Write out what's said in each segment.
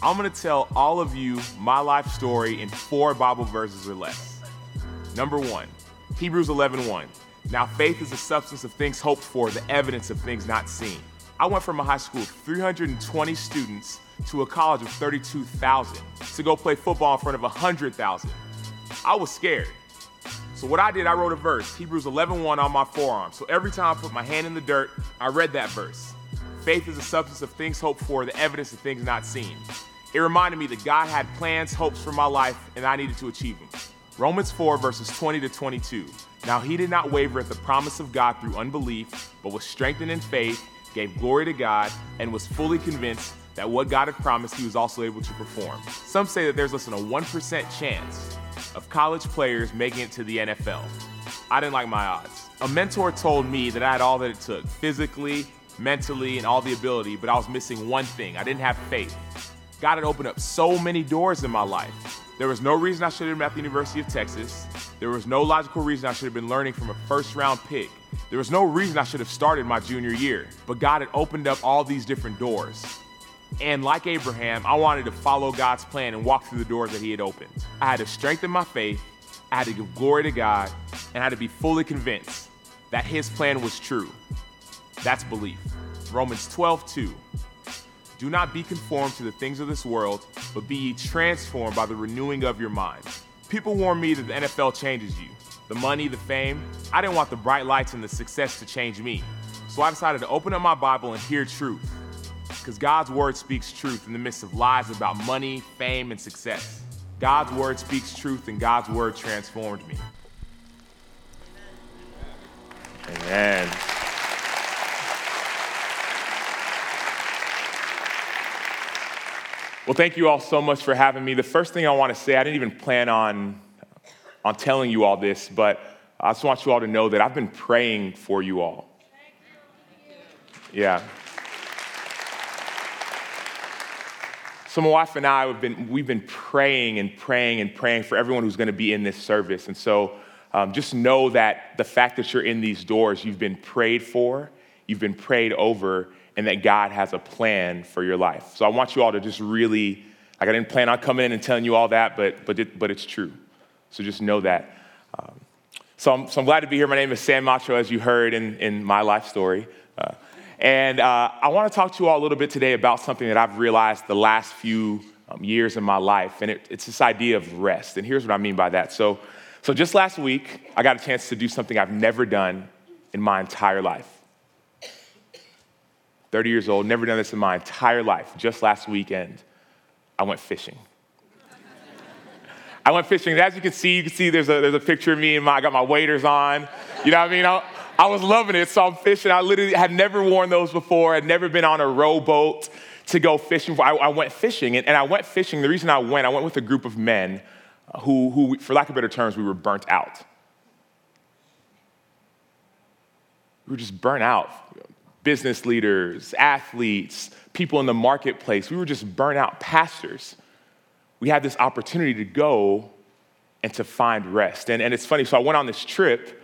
I'm gonna tell all of you my life story in four Bible verses or less. Number one, Hebrews 11:1. 1. Now faith is the substance of things hoped for, the evidence of things not seen. I went from a high school of 320 students to a college of 32,000 to go play football in front of 100,000. I was scared. So what I did, I wrote a verse, Hebrews 11:1 on my forearm. So every time I put my hand in the dirt, I read that verse. Faith is the substance of things hoped for, the evidence of things not seen. It reminded me that God had plans, hopes for my life, and I needed to achieve them. Romans 4, verses 20 to 22. Now he did not waver at the promise of God through unbelief, but was strengthened in faith, gave glory to God, and was fully convinced that what God had promised he was also able to perform. Some say that there's less than a 1% chance of college players making it to the NFL. I didn't like my odds. A mentor told me that I had all that it took physically, mentally, and all the ability, but I was missing one thing I didn't have faith. God had opened up so many doors in my life. There was no reason I should have been at the University of Texas. There was no logical reason I should have been learning from a first round pick. There was no reason I should have started my junior year. But God had opened up all these different doors. And like Abraham, I wanted to follow God's plan and walk through the doors that He had opened. I had to strengthen my faith, I had to give glory to God, and I had to be fully convinced that His plan was true. That's belief. Romans 12, 2. Do not be conformed to the things of this world, but be ye transformed by the renewing of your mind. People warn me that the NFL changes you. The money, the fame. I didn't want the bright lights and the success to change me. So I decided to open up my Bible and hear truth. Because God's word speaks truth in the midst of lies about money, fame, and success. God's word speaks truth, and God's word transformed me. Amen. Well, thank you all so much for having me. The first thing I want to say, I didn't even plan on, on telling you all this, but I just want you all to know that I've been praying for you all. Yeah. So my wife and I have been we've been praying and praying and praying for everyone who's going to be in this service, and so um, just know that the fact that you're in these doors, you've been prayed for, you've been prayed over, and that God has a plan for your life. So I want you all to just really, like I didn't plan on coming in and telling you all that, but, but, it, but it's true. So just know that. Um, so, I'm, so I'm glad to be here. My name is Sam Acho, as you heard in, in my life story. Uh, and uh, I want to talk to you all a little bit today about something that I've realized the last few um, years in my life, and it, it's this idea of rest. And here's what I mean by that. So, so just last week, I got a chance to do something I've never done in my entire life. 30 years old, never done this in my entire life. Just last weekend, I went fishing. I went fishing. And as you can see, you can see there's a, there's a picture of me and my, I got my waders on. You know what I mean? I, I was loving it. So I'm fishing. I literally had never worn those before. I'd never been on a rowboat to go fishing. I, I went fishing. And, and, I went fishing. The reason I went, I went with a group of men who, who, for lack of better terms, we were burnt out. We were just burnt out business leaders, athletes, people in the marketplace. We were just burnout pastors. We had this opportunity to go and to find rest. And, and it's funny, so I went on this trip,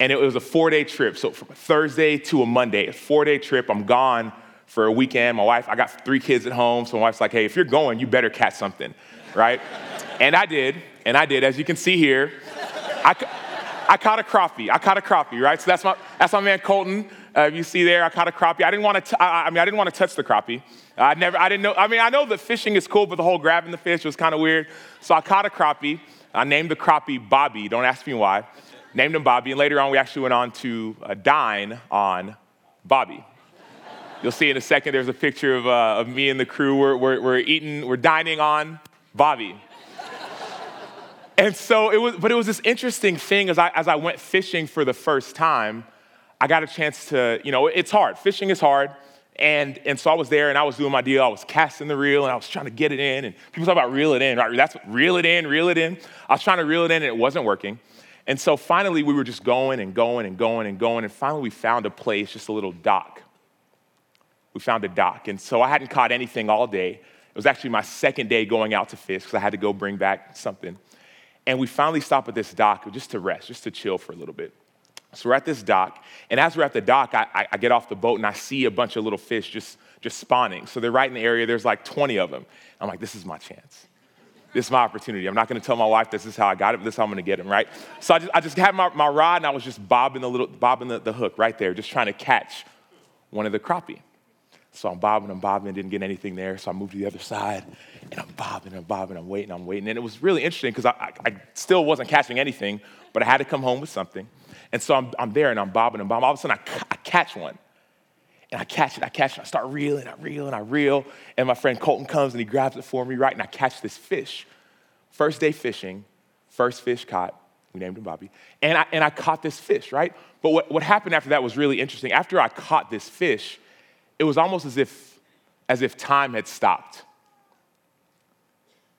and it was a four day trip. So from Thursday to a Monday, a four day trip. I'm gone for a weekend. My wife, I got three kids at home, so my wife's like, hey, if you're going, you better catch something, right? and I did, and I did. As you can see here, I, I caught a crappie. I caught a crappie, right? So that's my, that's my man Colton. Uh, you see there, I caught a crappie. I didn't want to. I, I mean, I didn't want to touch the crappie. I never. I didn't know. I mean, I know that fishing is cool, but the whole grabbing the fish was kind of weird. So I caught a crappie. I named the crappie Bobby. Don't ask me why. Named him Bobby, and later on, we actually went on to uh, dine on Bobby. You'll see in a second. There's a picture of, uh, of me and the crew. We're, we're, we're eating. We're dining on Bobby. And so it was, but it was this interesting thing as I, as I went fishing for the first time. I got a chance to, you know, it's hard. Fishing is hard. And, and so I was there and I was doing my deal. I was casting the reel and I was trying to get it in. And people talk about reel it in. Right? That's reel it in, reel it in. I was trying to reel it in and it wasn't working. And so finally we were just going and going and going and going. And finally we found a place, just a little dock. We found a dock. And so I hadn't caught anything all day. It was actually my second day going out to fish because I had to go bring back something. And we finally stopped at this dock just to rest, just to chill for a little bit. So we're at this dock, and as we're at the dock, I, I, get off the boat and I see a bunch of little fish just, just spawning. So they're right in the area, there's like 20 of them. I'm like, this is my chance. This is my opportunity. I'm not gonna tell my wife this is how I got it, this is how I'm gonna get them, right? So I just, I just had my, my rod and I was just bobbing the little, bobbing the, the hook right there, just trying to catch one of the crappie. So I'm bobbing, I'm bobbing, didn't get anything there. So I moved to the other side and I'm bobbing, I'm bobbing, I'm waiting, I'm waiting. And it was really interesting because I, I, I, still wasn't catching anything, but I had to come home with something. And so I'm, I'm there and I'm bobbing and bobbing. All of a sudden I, I catch one. And I catch it, I catch it, I start reeling, I reel and I reel. And my friend Colton comes and he grabs it for me, right? And I catch this fish. First day fishing, first fish caught. We named him Bobby. And I, and I caught this fish, right? But what, what happened after that was really interesting. After I caught this fish, it was almost as if, as if time had stopped.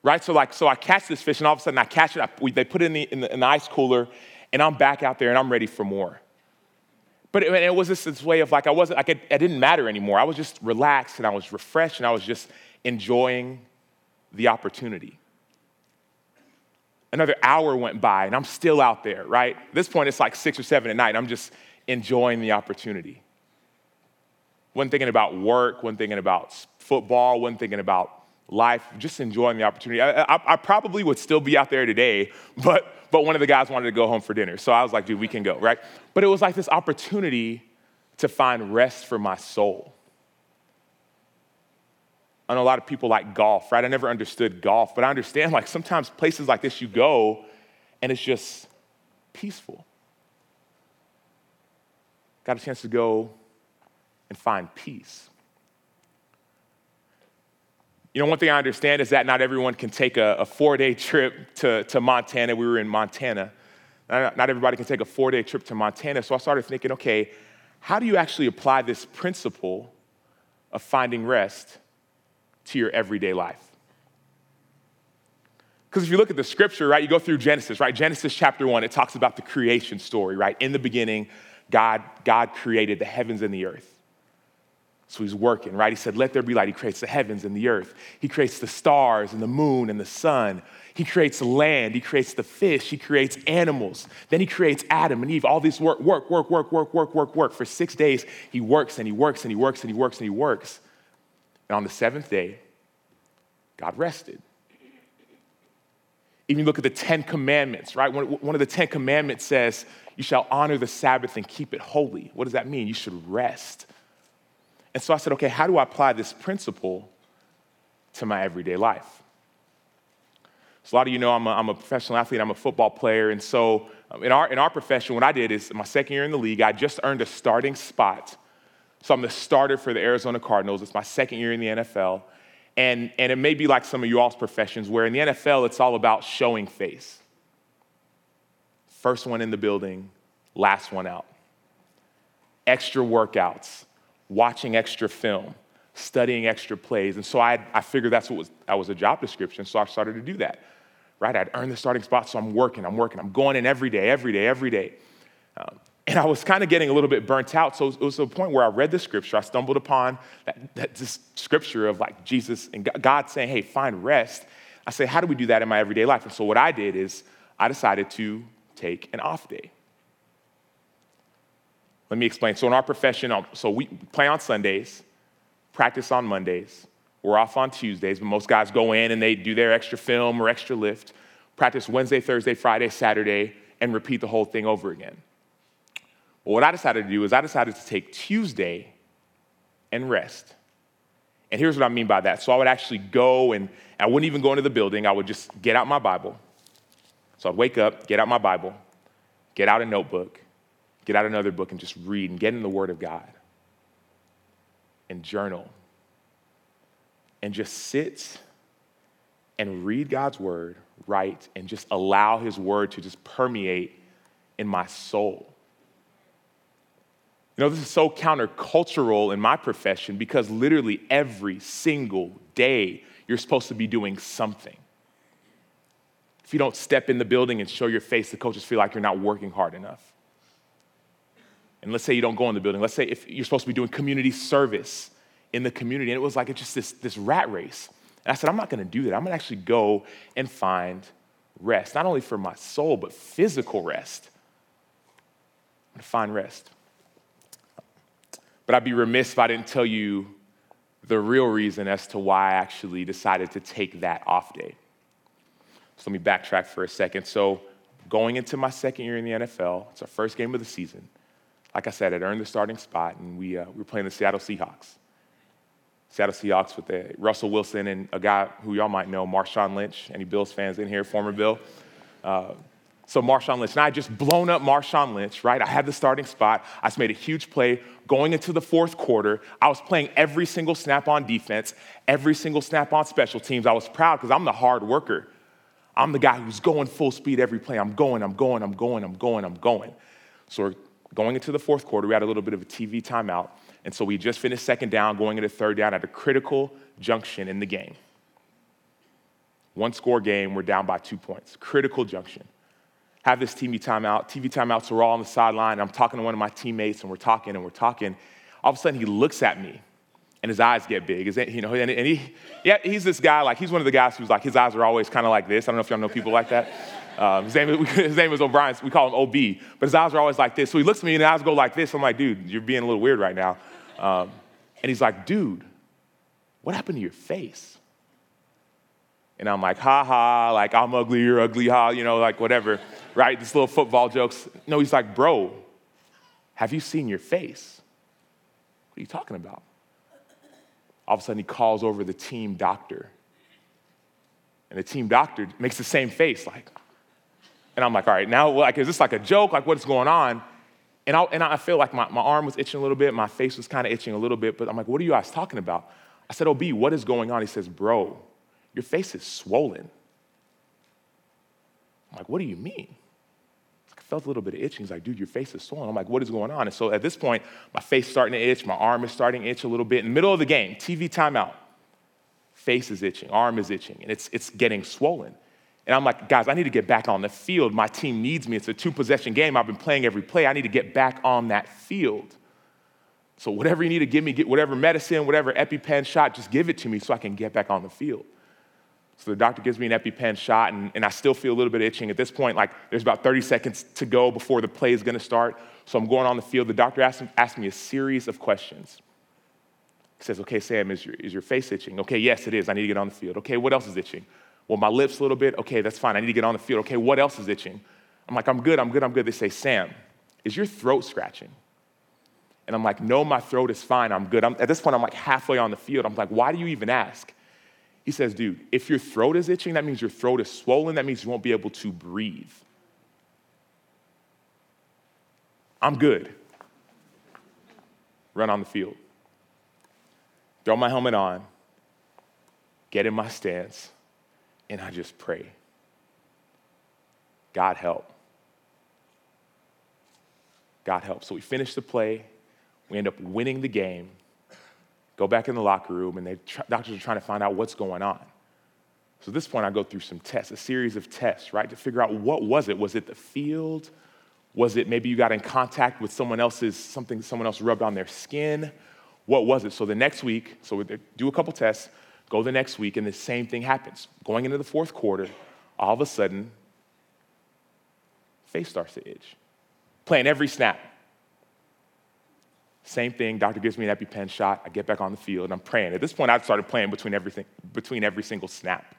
Right? So, like, so I catch this fish, and all of a sudden I catch it. I, we, they put it in the, in the, in the ice cooler, and I'm back out there, and I'm ready for more. But it, it was just this way of like, I wasn't, it, it didn't matter anymore. I was just relaxed, and I was refreshed, and I was just enjoying the opportunity. Another hour went by, and I'm still out there, right? At this point, it's like six or seven at night. I'm just enjoying the opportunity wasn't thinking about work, wasn't thinking about football, wasn't thinking about life, just enjoying the opportunity. I, I, I, probably would still be out there today, but, but one of the guys wanted to go home for dinner. So I was like, dude, we can go, right? But it was like this opportunity to find rest for my soul. I know a lot of people like golf, right? I never understood golf, but I understand like sometimes places like this you go and it's just peaceful. Got a chance to go and find peace. You know, one thing I understand is that not everyone can take a, a four day trip to, to Montana. We were in Montana. Not, not everybody can take a four day trip to Montana. So I started thinking, okay, how do you actually apply this principle of finding rest to your everyday life? Because if you look at the scripture, right, you go through Genesis, right? Genesis chapter one, it talks about the creation story, right? In the beginning, God, God created the heavens and the earth. So he's working, right? He said, Let there be light. He creates the heavens and the earth. He creates the stars and the moon and the sun. He creates land. He creates the fish. He creates animals. Then he creates Adam and Eve. All this work, work, work, work, work, work, work, work. For six days, he works and he works and he works and he works and he works. And on the seventh day, God rested. Even you look at the Ten Commandments, right? One of the Ten Commandments says, You shall honor the Sabbath and keep it holy. What does that mean? You should rest. And so I said, okay, how do I apply this principle to my everyday life? So a lot of you know I'm a, I'm a professional athlete, I'm a football player. And so um, in our, in our profession, what I did is my second year in the league, I just earned a starting spot. So I'm the starter for the Arizona Cardinals. It's my second year in the NFL. And, and it may be like some of you all's professions, where in the NFL, it's all about showing face. First one in the building, last one out. Extra workouts, watching extra film, studying extra plays. And so I, I figured that's what was, that was a job description. So I started to do that, right? I'd earned the starting spot, so I'm working, I'm working, I'm going in every day, every day, every day. Um, and I was kind of getting a little bit burnt out. So it was a point where I read the scripture. I stumbled upon that, that this scripture of like Jesus and God saying, hey, find rest. I say, how do we do that in my everyday life? And so what I did is I decided to take an off day. Let me explain. So, in our profession, um, so we play on Sundays, practice on Mondays. We're off on Tuesdays, but most guys go in and they do their extra film or extra lift, practice Wednesday, Thursday, Friday, Saturday, and repeat the whole thing over again. Well, what I decided to do is I decided to take Tuesday and rest. And here's what I mean by that. So I would actually go and I wouldn't even go into the building. I would just get out my Bible. So I'd wake up, get out my Bible, get out a notebook, get out another book and just read and get in the Word of God and journal and just sit and read God's Word, write, and just allow His Word to just permeate in my soul. You know, this is so countercultural in my profession because literally every single day you're supposed to be doing something. If you don't step in the building and show your face, the coaches feel like you're not working hard enough and let's say you don't go in the building, let's say if you're supposed to be doing community service in the community, and it was like it's just this, this rat race. And I said, I'm not gonna do that. I'm gonna actually go and find rest, not only for my soul, but physical rest. to find rest. But I'd be remiss if I didn't tell you the real reason as to why I actually decided to take that off day. So let me backtrack for a second. So, going into my second year in the NFL, it's our first game of the season. Like I said, I'd earned the starting spot, and we, uh, we were playing the Seattle Seahawks. Seattle Seahawks with the Russell Wilson and a guy who y'all might know, Marshawn Lynch. Any Bills fans in here? Former Bill. Uh, so Marshawn Lynch, and I just blown up Marshawn Lynch, right? I had the starting spot. I just made a huge play going into the fourth quarter. I was playing every single snap on defense, every single snap on special teams. I was proud because I'm the hard worker. I'm the guy who's going full speed every play. I'm going, I'm going, I'm going, I'm going, I'm going. So we're going into the fourth quarter. We had a little bit of a TV timeout. And so we just finished second down, going into third down at a critical junction in the game. One score game, we're down by two points. Critical junction have this TV timeout. TV timeouts are all on the sideline. I'm talking to one of my teammates, and we're talking and we're talking. All of a sudden, he looks at me, and his eyes get big. Is that, you know, and, and he, yeah, he's this guy. Like he's one of the guys who's like his eyes are always kind of like this. I don't know if y'all know people like that. Um, his, name, his name is O'Brien. we call him OB. But his eyes are always like this. So he looks at me, and his eyes go like this. I'm like, dude, you're being a little weird right now. Um, and he's like, dude, what happened to your face? And I'm like, ha ha, like I'm ugly, you're ugly, ha, you know, like whatever right? These little football jokes. No, he's like, bro, have you seen your face? What are you talking about? All of a sudden, he calls over the team doctor. And the team doctor makes the same face, like, and I'm like, all right, now, like, is this like a joke? Like, what's going on? And I, and I feel like my, my arm was itching a little bit, my face was kind of itching a little bit, but I'm like, what are you guys talking about? I said, oh, OB, what is going on? He says, bro, your face is swollen. I'm like, what do you mean? I felt a little bit of itching. He's like, dude, your face is swollen. I'm like, what is going on? And so at this point, my face starting to itch, my arm is starting to itch a little bit. In the middle of the game, TV timeout, face is itching, arm is itching, and it's, it's getting swollen. And I'm like, guys, I need to get back on the field. My team needs me. It's a two possession game. I've been playing every play. I need to get back on that field. So, whatever you need to give me, get whatever medicine, whatever EpiPen shot, just give it to me so I can get back on the field. So the doctor gives me an EpiPen shot, and, and I still feel a little bit itching. At this point, like there's about 30 seconds to go before the play is going to start. So I'm going on the field. The doctor asks, asks me a series of questions. He says, Okay, Sam, is your, is your face itching? Okay, yes, it is. I need to get on the field. Okay, what else is itching? Well, my lips a little bit. Okay, that's fine. I need to get on the field. Okay, what else is itching? I'm like, I'm good, I'm good, I'm good. They say, Sam, is your throat scratching? And I'm like, no, my throat is fine. I'm good. I'm, at this point, I'm like halfway on the field. I'm like, why do you even ask? He says, dude, if your throat is itching, that means your throat is swollen. That means you won't be able to breathe. I'm good. Run on the field. Throw my helmet on, get in my stance, and I just pray. God help. God help. So we finish the play. We end up winning the game. Go back in the locker room, and the doctors are trying to find out what's going on. So at this point, I go through some tests, a series of tests, right, to figure out what was it. Was it the field? Was it maybe you got in contact with someone else's, something someone else rubbed on their skin? What was it? So the next week, so we do a couple tests, go the next week, and the same thing happens. Going into the fourth quarter, all of a sudden, face starts to itch. Playing every snap. Same thing, doctor gives me an EpiPen shot. I get back on the field and I'm praying. At this point, I've started playing between, everything, between every single snap.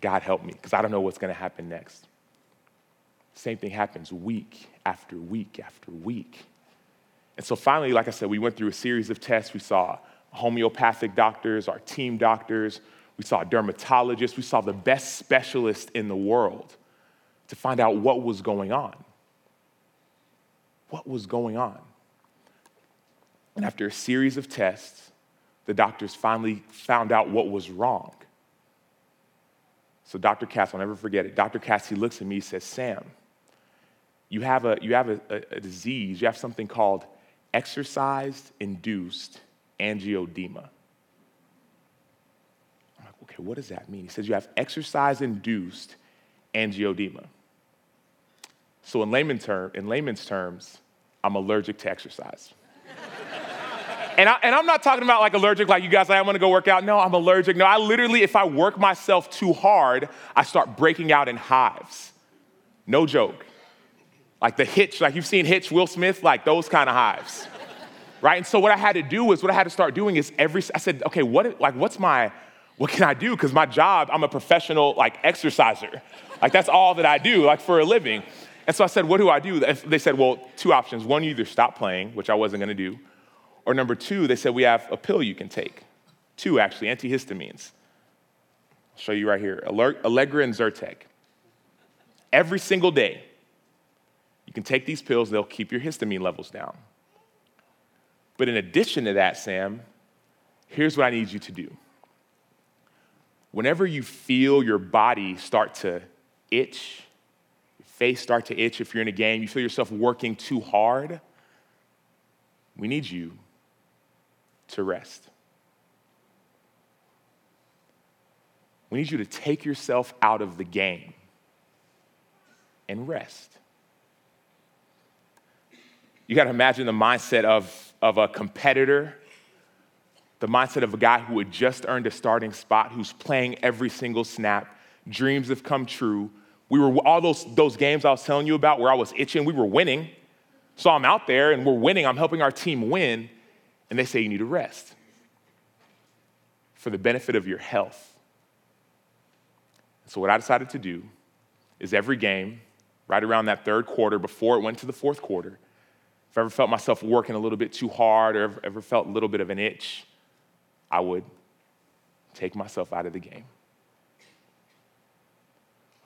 God help me, because I don't know what's going to happen next. Same thing happens week after week after week. And so finally, like I said, we went through a series of tests. We saw homeopathic doctors, our team doctors, we saw dermatologists, we saw the best specialists in the world to find out what was going on. What was going on? And after a series of tests, the doctors finally found out what was wrong. So Dr. Cass, I'll never forget it. Dr. Cass, he looks at me, he says, Sam, you have a, you have a, a, a disease, you have something called exercise-induced angioedema. I'm like, okay, what does that mean? He says you have exercise-induced angioedema. So in, layman term, in layman's terms, I'm allergic to exercise. And, I, and I'm not talking about like allergic, like you guys say, I'm gonna go work out. No, I'm allergic. No, I literally, if I work myself too hard, I start breaking out in hives. No joke. Like the hitch, like you've seen Hitch, Will Smith, like those kind of hives. Right? And so what I had to do was what I had to start doing is every I said, okay, what like what's my what can I do? Because my job, I'm a professional like exerciser. Like that's all that I do, like for a living. And so I said, what do I do? They said, well, two options. One, you either stop playing, which I wasn't gonna do, or number two, they said, we have a pill you can take. Two, actually, antihistamines. I'll show you right here Allegra and Zyrtec. Every single day, you can take these pills, they'll keep your histamine levels down. But in addition to that, Sam, here's what I need you to do. Whenever you feel your body start to itch, your face start to itch if you're in a game, you feel yourself working too hard, we need you to rest. We need you to take yourself out of the game and rest. You got to imagine the mindset of, of a competitor, the mindset of a guy who had just earned a starting spot, who's playing every single snap. Dreams have come true. We were all those, those games I was telling you about where I was itching, we were winning. So I'm out there and we're winning. I'm helping our team win. And they say you need to rest for the benefit of your health. So, what I decided to do is every game, right around that third quarter, before it went to the fourth quarter, if I ever felt myself working a little bit too hard or ever, felt a little bit of an itch, I would take myself out of the game.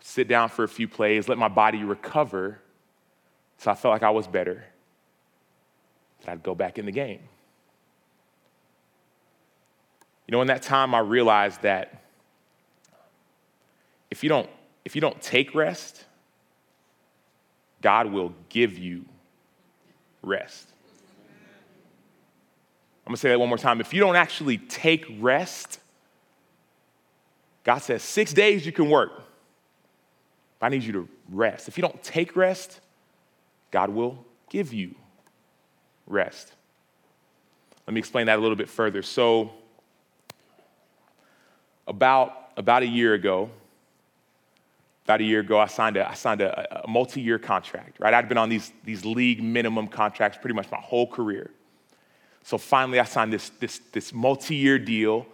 Sit down for a few plays, let my body recover so I felt like I was better. Then I'd go back in the game. You know, in that time, I realized that if you don't, if you don't take rest, God will give you rest. I'm gonna say that one more time. If you don't actually take rest, God says six days you can work. I need you to rest. If you don't take rest, God will give you rest. Let me explain that a little bit further. So, about, about a year ago, about a year ago, I signed a, I signed a, a multi year contract, right? I'd been on these, these league minimum contracts pretty much my whole career. So finally, I signed this, this, this multi year deal,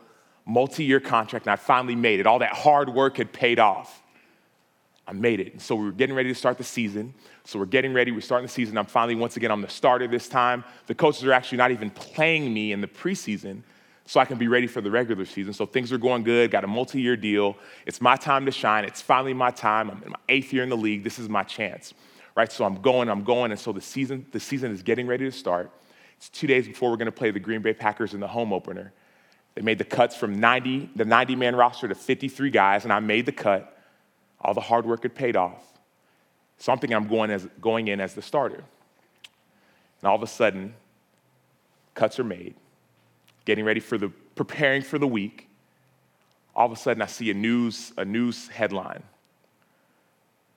multi year contract, and I finally made it. All that hard work had paid off. I made it. And so we were getting ready to start the season. So we're getting ready, we're starting the season. I'm finally, once again, I'm the starter this time. The coaches are actually not even playing me in the preseason so I can be ready for the regular season. So things are going good, got a multi year deal. It's my time to shine. It's finally my time. I'm in my eighth year in the league. This is my chance, right? So I'm going, I'm going. And so the season, the season is getting ready to start. It's two days before we're going to play the Green Bay Packers in the home opener. They made the cuts from 90, the 90 man roster to 53 guys, and I made the cut. All the hard work had paid off. So I'm thinking I'm going, as, going in as the starter. And all of a sudden, cuts are made getting ready for the, preparing for the week, all of a sudden I see a news, a news headline.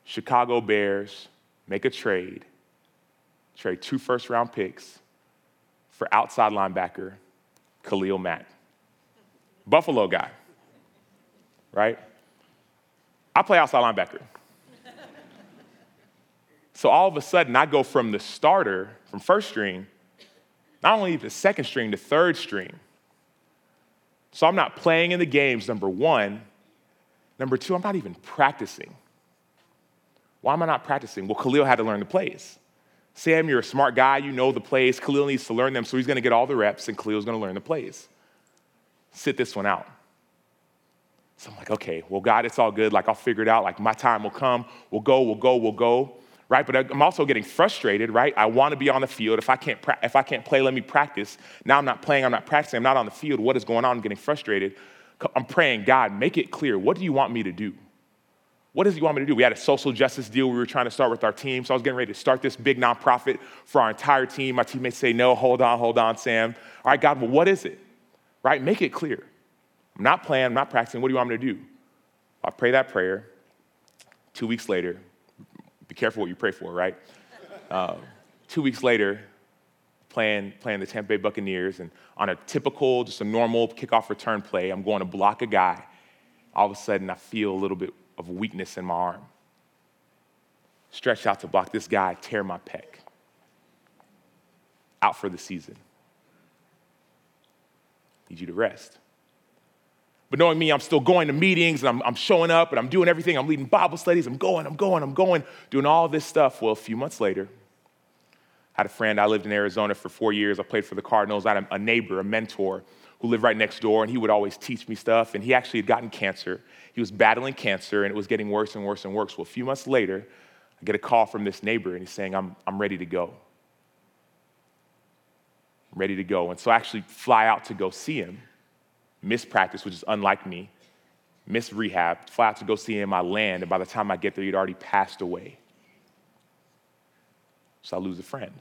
Chicago Bears make a trade, trade two first round picks for outside linebacker Khalil Mack. Buffalo guy, right? I play outside linebacker. so all of a sudden, I go from the starter, from first string, not only the second string, the third string. So I'm not playing in the games, number one. Number two, I'm not even practicing. Why am I not practicing? Well, Khalil had to learn the plays. Sam, you're a smart guy, you know the plays. Khalil needs to learn them, so he's gonna get all the reps, and Khalil's gonna learn the plays. Sit this one out. So I'm like, okay, well, God, it's all good. Like, I'll figure it out. Like, my time will come. We'll go, we'll go, we'll go right? But I'm also getting frustrated, right? I want to be on the field. If I can't, pra- if I can't play, let me practice. Now I'm not playing, I'm not practicing, I'm not on the field. What is going on? I'm getting frustrated. I'm praying, God, make it clear. What do you want me to do? What does he want me to do? We had a social justice deal we were trying to start with our team. So I was getting ready to start this big nonprofit for our entire team. My teammates say, no, hold on, hold on, Sam. All right, God, well, what is it? Right? Make it clear. I'm not playing, I'm not practicing. What do you want me to do? I pray that prayer. Two weeks later, be careful what you pray for, right? Uh, two weeks later, playing, playing the Tampa Bay Buccaneers, and on a typical, just a normal kickoff return play, I'm going to block a guy. All of a sudden, I feel a little bit of weakness in my arm. Stretch out to block this guy, tear my pec. Out for the season. Need you to rest. But knowing me, I'm still going to meetings and I'm, I'm, showing up and I'm doing everything. I'm leading Bible studies. I'm going, I'm going, I'm going, doing all this stuff. Well, a few months later, I had a friend. I lived in Arizona for four years. I played for the Cardinals. I had a, neighbor, a mentor, who lived right next door, and he would always teach me stuff. And he actually had gotten cancer. He was battling cancer, and it was getting worse and worse and worse. Well, a few months later, I get a call from this neighbor, and he's saying, I'm, I'm ready to go. I'm ready to go. And so I actually fly out to go see him miss practice, which is unlike me, miss rehab, fly out to go see him. I land, and by the time I get there, he'd already passed away. So I lose a friend.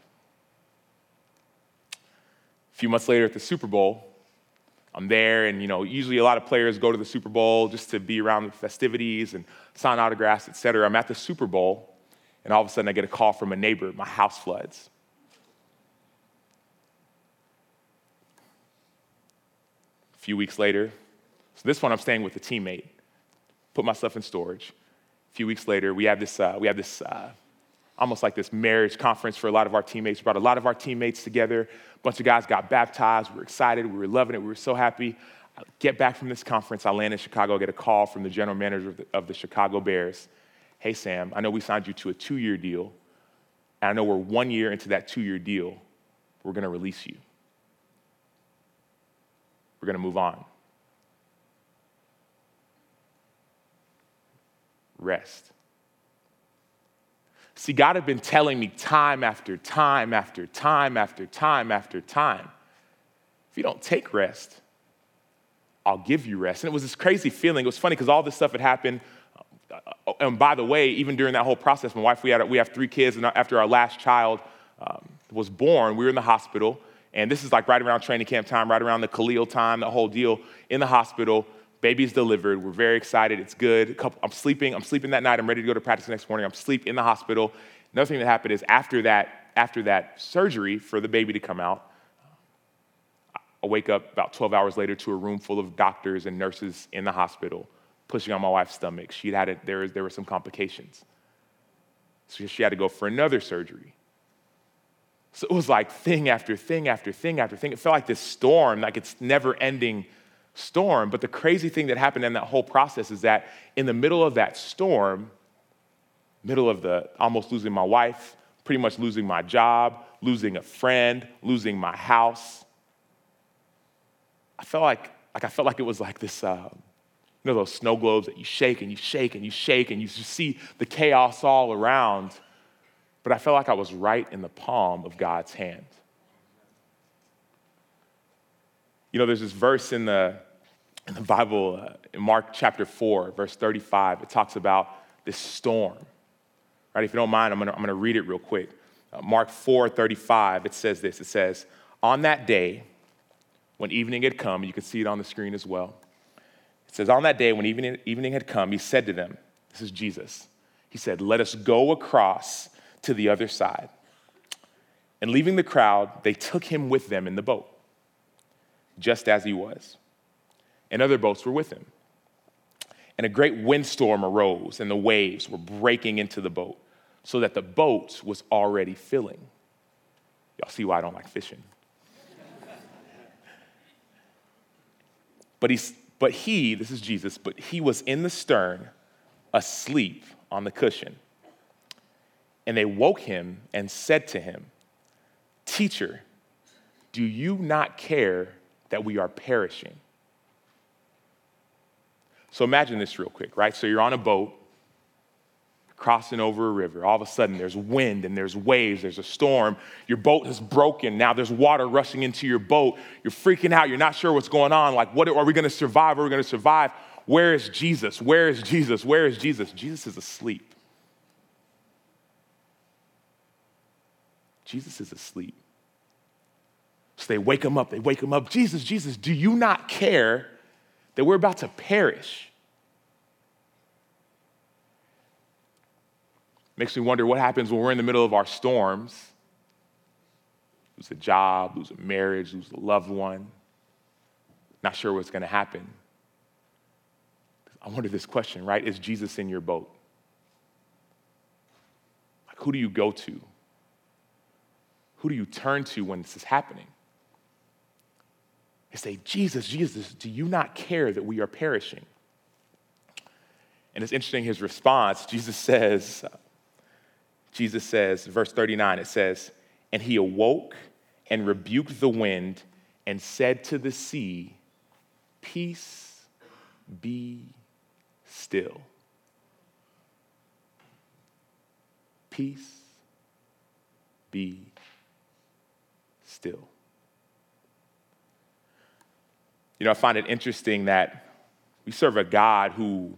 A few months later at the Super Bowl, I'm there, and you know, usually a lot of players go to the Super Bowl just to be around the festivities and sign autographs, et cetera. I'm at the Super Bowl, and all of a sudden I get a call from a neighbor. My house floods. Few weeks later, so this one I'm staying with a teammate. Put my stuff in storage. A few weeks later, we have this, uh, we have this uh, almost like this marriage conference for a lot of our teammates. We brought a lot of our teammates together. A bunch of guys got baptized. We were excited. We were loving it. We were so happy. I get back from this conference. I land in Chicago. I get a call from the general manager of the, of the Chicago Bears. Hey, Sam, I know we signed you to a two year deal. And I know we're one year into that two year deal. We're going to release you. We're going to move on. Rest. See, God had been telling me time after time after time after time after time if you don't take rest, I'll give you rest. And it was this crazy feeling. It was funny because all this stuff had happened. Uh, and by the way, even during that whole process, my wife, we, had, we have three kids, and after our last child um, was born, we were in the hospital. And this is like right around training camp time, right around the Khalil time, the whole deal in the hospital. Baby's delivered. We're very excited. It's good. I'm sleeping. I'm sleeping that night. I'm ready to go to practice the next morning. I'm asleep in the hospital. Another thing that happened is after that, after that surgery for the baby to come out, I wake up about 12 hours later to a room full of doctors and nurses in the hospital pushing on my wife's stomach. She'd had it, there, there were some complications. So she had to go for another surgery. So it was like thing after thing after thing after thing. It felt like this storm, like it's never ending storm. But the crazy thing that happened in that whole process is that in the middle of that storm, middle of the almost losing my wife, pretty much losing my job, losing a friend, losing my house, I felt like, like I felt like it was like this, uh, you know, those snow globes that you shake and you shake and you shake and you just see the chaos all around but I felt like I was right in the palm of God's hand. You know, there's this verse in the, in the Bible, uh, in Mark chapter 4, verse 35, it talks about this storm. Right? If you don't mind, I'm gonna, I'm gonna read it real quick. Uh, Mark 4, 35, it says this it says, On that day, when evening had come, you can see it on the screen as well, it says, On that day, when evening, evening had come, he said to them, This is Jesus. He said, Let us go across to the other side. And leaving the crowd, they took him with them in the boat, just as he was. And other boats were with him. And a great windstorm arose, and the waves were breaking into the boat, so that the boat was already filling. Y'all see why I don't like fishing. but, but he, this is Jesus, but he was in the stern, asleep on the cushion. And they woke him and said to him, Teacher, do you not care that we are perishing? So imagine this real quick, right? So you're on a boat crossing over a river. All of a sudden, there's wind and there's waves, there's a storm. Your boat is broken. Now there's water rushing into your boat. You're freaking out. You're not sure what's going on. Like, what are we going to survive? Are we going to survive? Where is Jesus? Where is Jesus? Where is Jesus? Jesus is asleep. Jesus is asleep. So they wake him up. They wake him up. Jesus, Jesus, do you not care that we're about to perish? Makes me wonder what happens when we're in the middle of our storms lose a job, lose a marriage, lose a loved one, not sure what's going to happen. I wonder this question, right? Is Jesus in your boat? Like, who do you go to? Who do you turn to when this is happening? They say, Jesus, Jesus, do you not care that we are perishing? And it's interesting his response. Jesus says, Jesus says, verse 39, it says, And he awoke and rebuked the wind and said to the sea, Peace be still. Peace be still. You know, I find it interesting that we serve a God who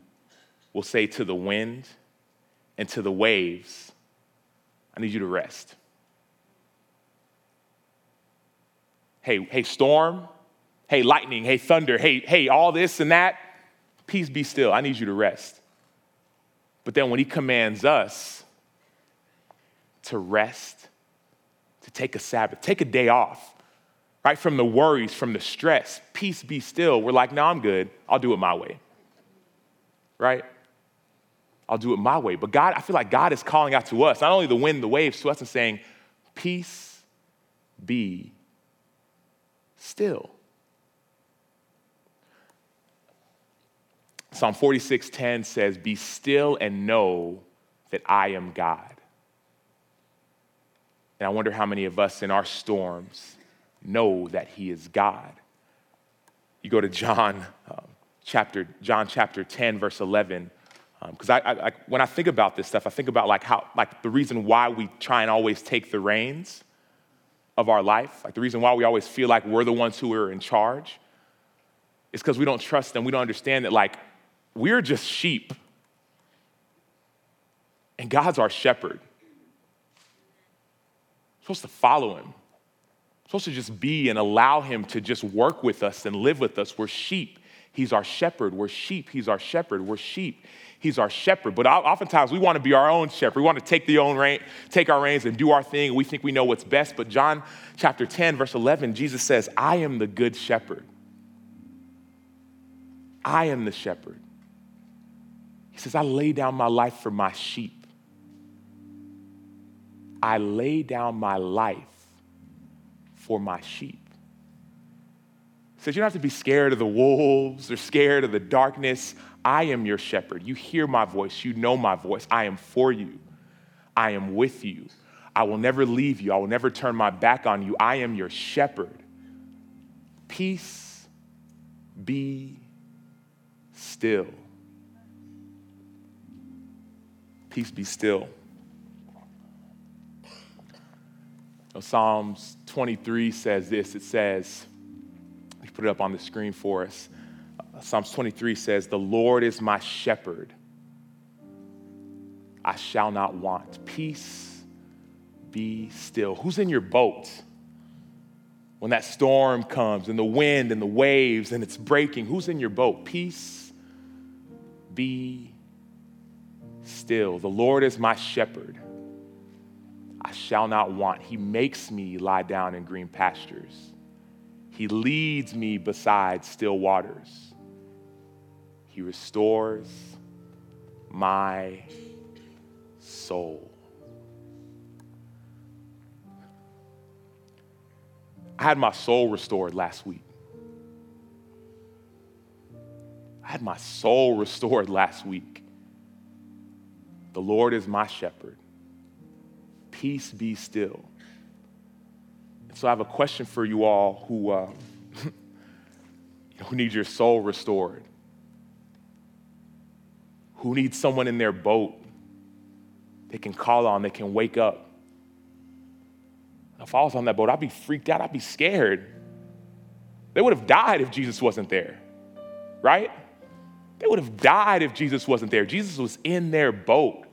will say to the wind and to the waves, I need you to rest. Hey, hey, storm. Hey, lightning. Hey, thunder. Hey, hey, all this and that. Peace be still. I need you to rest. But then when he commands us to rest, take a Sabbath, take a day off, right? From the worries, from the stress, peace be still. We're like, no, I'm good. I'll do it my way, right? I'll do it my way. But God, I feel like God is calling out to us, not only the wind, the waves, to us and saying, Peace be still. Psalm 46:10 says, Be still and know that I am God. And I wonder how many of us in our storms know that He is God. You go to John um, chapter, John chapter 10, verse 11 because um, I, I, I, when I think about this stuff, I think about like how, like the reason why we try and always take the reins of our life, like the reason why we always feel like we're the ones who are in charge, is because we don't trust them. We don't understand that like we're just sheep, and God's our shepherd. Supposed to follow Him. We're supposed to just be and allow Him to just work with us and live with us. We're sheep. He's our shepherd. We're sheep. He's our shepherd. We're sheep. He's our shepherd. But oftentimes we want to be our own shepherd. We want to take the own rein, take our reins and do our thing. We think we know what's best. But John chapter 10, verse 11, Jesus says, I am the good shepherd. I am the shepherd. He says, I lay down my life for my sheep. I lay down my life for my sheep. He says, You don't have to be scared of the wolves or scared of the darkness. I am your shepherd. You hear my voice. You know my voice. I am for you. I am with you. I will never leave you. I will never turn my back on you. I am your shepherd. Peace be still. Peace be still. Psalms 23 says this it says, we put it up on the screen for us. Uh, Psalms 23 says, The Lord is my shepherd. I shall not want. Peace be still. Who's in your boat? When that storm comes and the wind and the waves and it's breaking, who's in your boat? Peace be still. The Lord is my shepherd. I shall not want. He makes me lie down in green pastures. He leads me beside still waters. He restores my soul. I had my soul restored last week. I had my soul restored last week. The Lord is my shepherd. Peace be still. so I have a question for you all who, uh, who need your soul restored who needs someone in their boat they can call on, they can wake up. If I was on that boat, I'd be freaked out, I'd be scared. They would have died if Jesus wasn't there, right? They would have died if Jesus wasn't there. Jesus was in their boat.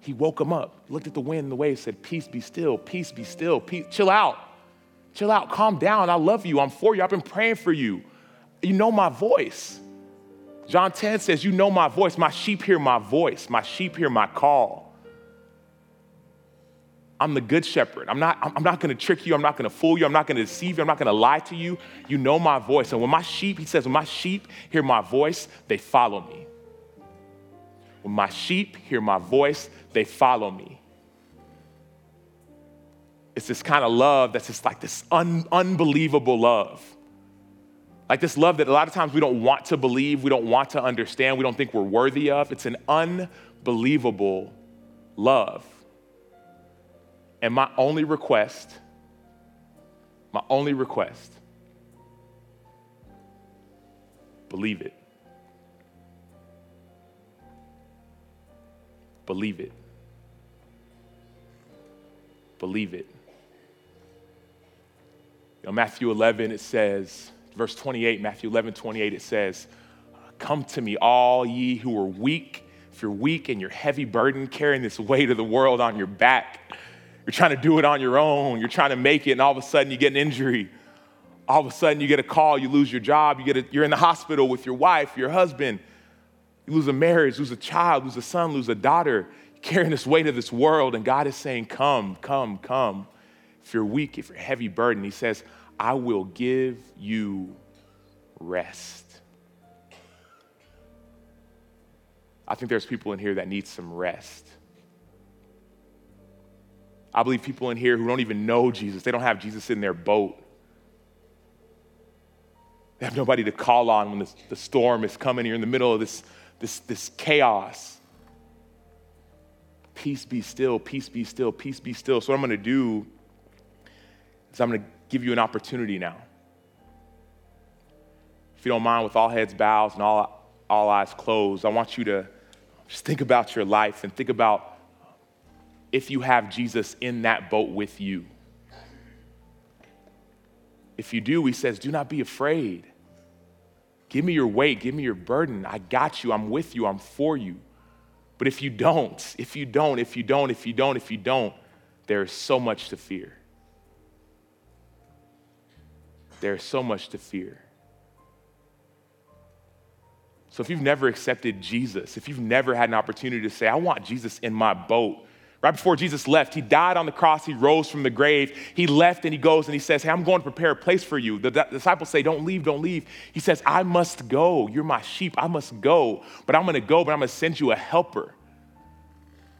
He woke them up, looked at the wind and the waves, said, Peace be still, peace be still, peace, chill out, chill out, calm down. I love you, I'm for you, I've been praying for you. You know my voice. John 10 says, You know my voice. My sheep hear my voice. My sheep hear my call. I'm the good shepherd. I'm not, I'm not to trick you. I'm not to fool you. I'm not to deceive you. I'm not to lie to you. You know my voice. And when my sheep, he says, when my sheep hear my voice, they follow me. When my sheep hear my voice, they follow me. It's this kind of love that's just like this un- unbelievable love. Like this love that a lot of times we don't want to believe, we don't want to understand, we don't think we're worthy of. It's an unbelievable love. And my only request, my only request, believe it. Believe it. Believe it. You know, Matthew 11, it says, verse 28, Matthew 11, 28, it says, Come to me, all ye who are weak. If you're weak and you're heavy burden, carrying this weight of the world on your back, you're trying to do it on your own, you're trying to make it, and all of a sudden you get an injury. All of a sudden you get a call, you lose your job, you get a, you're in the hospital with your wife, your husband. You lose a marriage, lose a child, lose a son, lose a daughter, carrying this weight of this world, and God is saying, Come, come, come. If you're weak, if you're heavy burden, He says, I will give you rest. I think there's people in here that need some rest. I believe people in here who don't even know Jesus, they don't have Jesus in their boat. They have nobody to call on when the, the storm is coming. You're in the middle of this, this, this chaos. Peace be still, peace be still, peace be still. So, what I'm going to do is I'm going to give you an opportunity now. If you don't mind, with all heads bowed and all, all eyes closed, I want you to just think about your life and think about if you have Jesus in that boat with you. If you do, he says, Do not be afraid. Give me your weight, give me your burden. I got you, I'm with you, I'm for you. But if you don't, if you don't, if you don't, if you don't, if you don't, there is so much to fear. There's so much to fear. So if you've never accepted Jesus, if you've never had an opportunity to say, I want Jesus in my boat, right before Jesus left, he died on the cross, he rose from the grave, he left and he goes and he says, Hey, I'm going to prepare a place for you. The disciples say, Don't leave, don't leave. He says, I must go. You're my sheep, I must go. But I'm going to go, but I'm going to send you a helper,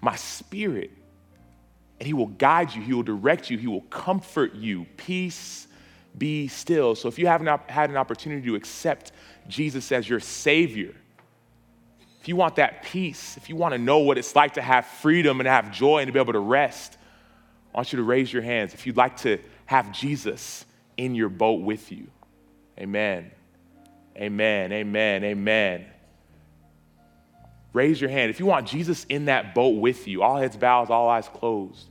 my spirit. And he will guide you, he will direct you, he will comfort you. Peace be still. So if you haven't had an opportunity to accept Jesus as your Savior, if you want that peace, if you want to know what it's like to have freedom and have joy and to be able to rest, I want you to raise your hands if you'd like to have Jesus in your boat with you. Amen. Amen. Amen. Amen. Raise your hand. If you want Jesus in that boat with you, all heads bowed, all eyes closed.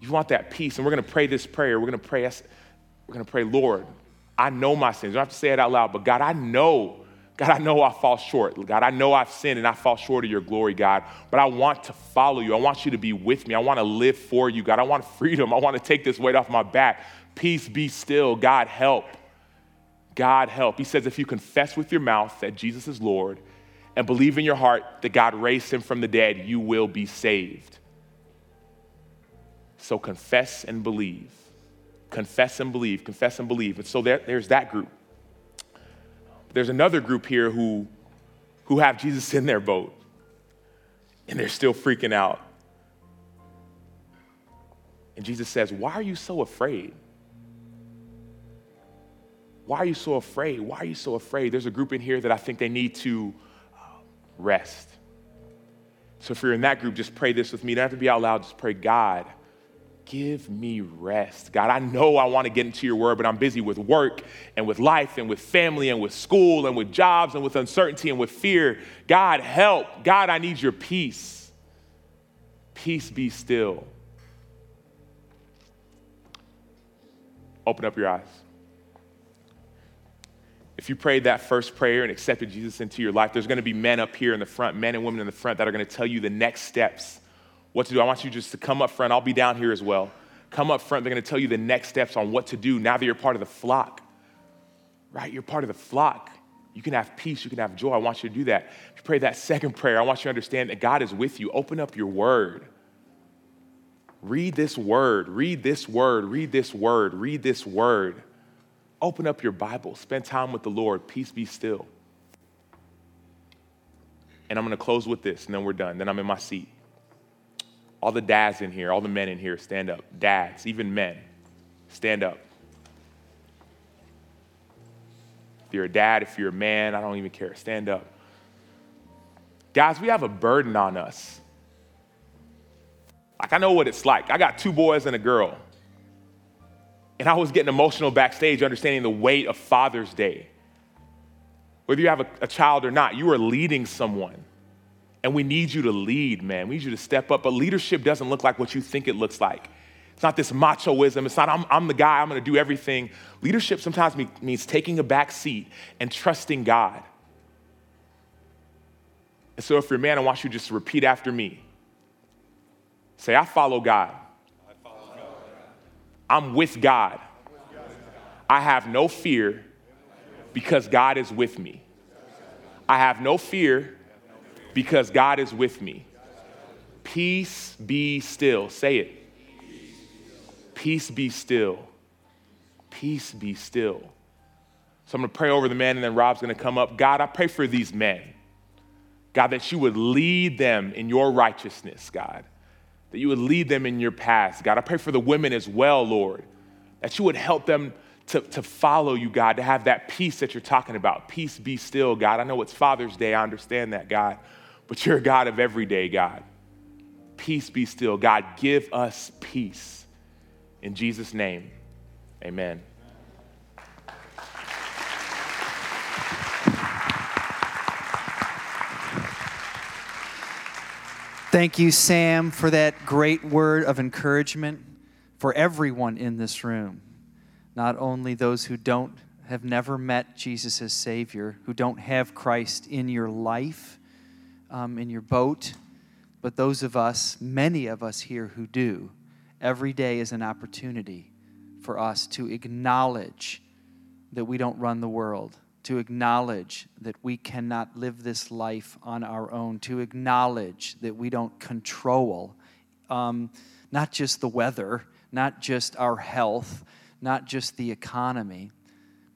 You want that peace, and we're going to pray this prayer. We're going to pray we're going to pray, Lord, I know my sins. You don't have to say it out loud, but God, I know. God, I know I fall short. God, I know I've sinned and I fall short of your glory, God, but I want to follow you. I want you to be with me. I want to live for you, God. I want freedom. I want to take this weight off my back. Peace be still. God, help. God, help. He says, if you confess with your mouth that Jesus is Lord and believe in your heart that God raised him from the dead, you will be saved. So confess and believe confess and believe, confess and believe. And so there, there's that group. There's another group here who, who have Jesus in their boat and they're still freaking out. And Jesus says, Why are you so afraid? Why are you so afraid? Why are you so afraid? There's a group in here that I think they need to uh, rest. So if you're in that group, just pray this with me. You don't have to be out loud, just pray, God give me rest. God, I know I want to get into your word, but I'm busy with work and with life and with family and with school and with jobs and with uncertainty and with fear. God, help. God, I need your peace. Peace be still. Open up your eyes. If you prayed that first prayer and accepted Jesus into your life, there's going to be men up here in the front, men and women in the front that are going to tell you the next steps what to do. I want you just to come up front. I'll be down here as well. Come up front. They're going to tell you the next steps on what to do now that you're part of the flock. Right? You're part of the flock. You can have peace. You can have joy. I want you to do that. If you pray that second prayer, I want you to understand that God is with you. Open up your word. Read this word. Read this word. Read this word. Read this word. Open up your Bible. Spend time with the Lord. Peace be still. And I'm going to close with this, and then we're done. Then I'm in my seat. All the dads in here, all the men in here, stand up. Dads, even men, stand up. If you're a dad, if you're a man, I don't even care. Stand up. Guys, we have a burden on us. Like, I know what it's like. I got two boys and a girl. And I was getting emotional backstage, understanding the weight of Father's Day. Whether you have a, a, child or not, you are leading someone. And we need you to lead, man. We need you to step up. But leadership doesn't look like what you think it looks like. It's not this machoism. It's not, I'm, I'm the guy, I'm going to do everything. Leadership sometimes means taking a back seat and trusting God. And so, if you're a man, I want you just to repeat after me. Say, I follow God. I follow God. I'm with God. I have no fear because God is with me. I have no fear because God is with me. Peace be still. Say it. Peace be still. Peace be still. So I'm to pray over the men, and then Rob's to come up. God, I pray for these men. God, that you would lead them in your righteousness, God. That you would lead them in your paths. God, I pray for the women as well, Lord. That you would help them to, to follow you, God, to have that peace that you're talking about. Peace be still, God. I know it's Father's Day. I understand that, God. But you're a God of every day, God. Peace be still. God, give us peace. In Jesus' name, amen. Thank you, Sam, for that great word of encouragement for everyone in this room. Not only those who don't have never met Jesus as Savior, who don't have Christ in your life, um, in your boat, but those of us, many of us here who do. Every day is an opportunity for us to acknowledge that we don't run the world, to acknowledge that we cannot live this life on our own, to acknowledge that we don't control um, not just the weather, not just our health, not just the economy,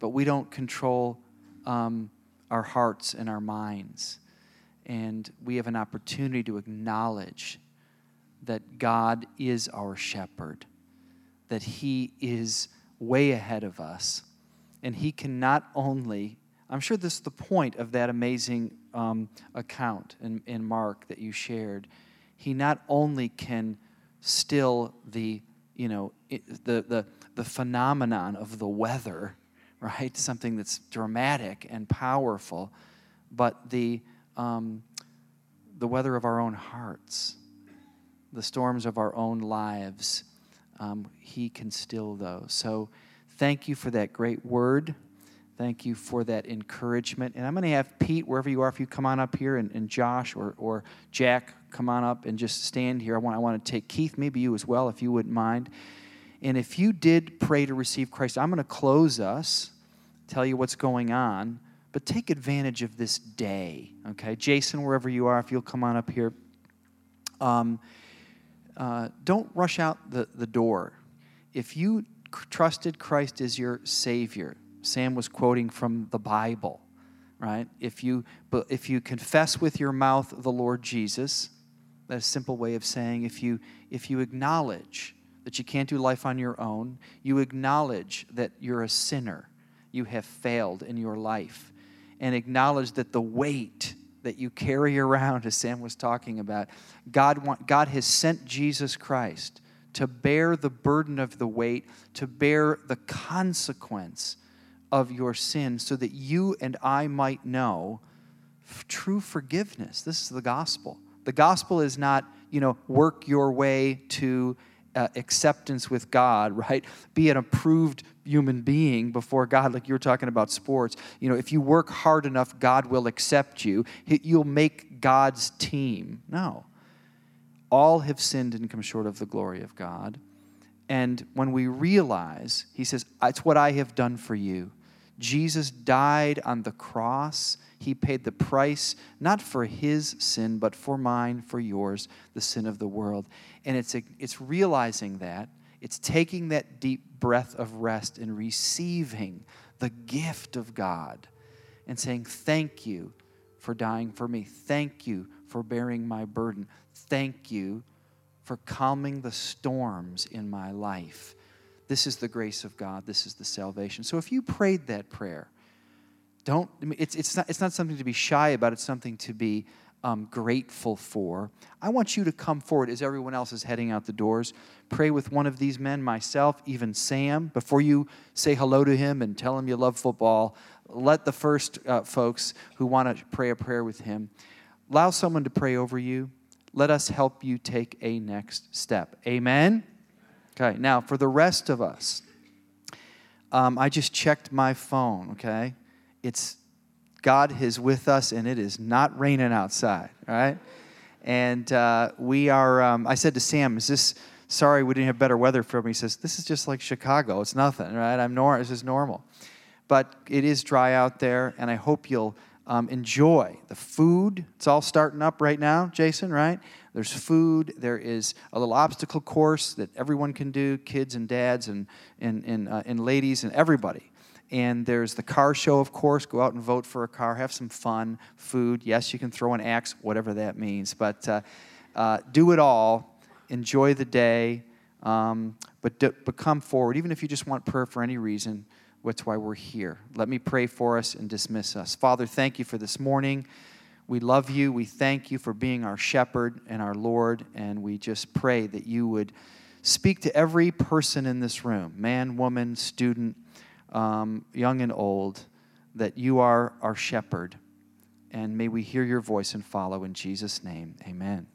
but we don't control um, our hearts and our minds. And we have an opportunity to acknowledge that God is our shepherd, that He is way ahead of us. And He can not only, I'm sure this is the point of that amazing um, account in, in Mark that you shared. He not only can still the, you know, the, the, the phenomenon of the weather, right? Something that's dramatic and powerful, but the, um, the weather of our own hearts the storms of our own lives, um, He can still those. So thank you for that great word. Thank you for that encouragement. And I'm going to have Pete, wherever you are, if you come on up here, and, and Josh or, or Jack, come on up and just stand here. I want, I want to take Keith, maybe you as well, if you wouldn't mind. And if you did pray to receive Christ, I'm going to close us, tell you what's going on, but take advantage of this day, okay? Jason, wherever you are, if you'll come on up here. Um, uh, don't rush out the, the door. If you trusted Christ as your Savior, Sam was quoting from the Bible, right? If you, but if you confess with your mouth the Lord Jesus, that's a simple way of saying if you, if you acknowledge that you can't do life on your own, you acknowledge that you're a sinner, you have failed in your life, and acknowledge that the weight that you carry around, as Sam was talking about. God, want, God has sent Jesus Christ to bear the burden of the weight, to bear the consequence of your sin, so that you and I might know true forgiveness. This is the gospel. The gospel is not, you know, work your way to uh, acceptance with God, right? Be an approved human being before God, like you were talking about sports. You know, if you work hard enough, God will accept you. You'll make God's team. No. All have sinned and come short of the glory of God. And when we realize, He says, It's what I have done for you. Jesus died on the cross. He paid the price, not for his sin, but for mine, for yours, the sin of the world. And it's, a, it's realizing that, it's taking that deep breath of rest and receiving the gift of God and saying, Thank you for dying for me. Thank you for bearing my burden. Thank you for calming the storms in my life. This is the grace of God. This is the salvation. So if you prayed that prayer, don't, it's, it's, not, it's not something to be shy about, it's something to be um, grateful for. I want you to come forward as everyone else is heading out the doors. Pray with one of these men, myself, even Sam. Before you say hello to him and tell him you love football, let the first uh, folks who want to pray a prayer with him allow someone to pray over you. Let us help you take a next step. Amen? Okay, now for the rest of us, um, I just checked my phone, okay? It's God is with us and it is not raining outside, right? And uh, we are, um, I said to Sam, is this, sorry we didn't have better weather for me. He says, this is just like Chicago. It's nothing, right? I'm nor- this is normal. But it is dry out there, and I hope you'll um, enjoy the food. It's all starting up right now, Jason, right? There's food. There is a little obstacle course that everyone can do, kids and dads and, and, and, uh, and ladies and everybody. And there's the car show, of course. Go out and vote for a car. Have some fun, food. Yes, you can throw an axe, whatever that means. But uh, uh, do it all. Enjoy the day. Um, but, but come forward, even if you just want prayer for any reason. That's why we're here. Let me pray for us and dismiss us. Father, thank you for this morning. We love you. We thank you for being our shepherd and our Lord. And we just pray that you would speak to every person in this room man, woman, student, um, young and old that you are our shepherd. And may we hear your voice and follow in Jesus' name. Amen.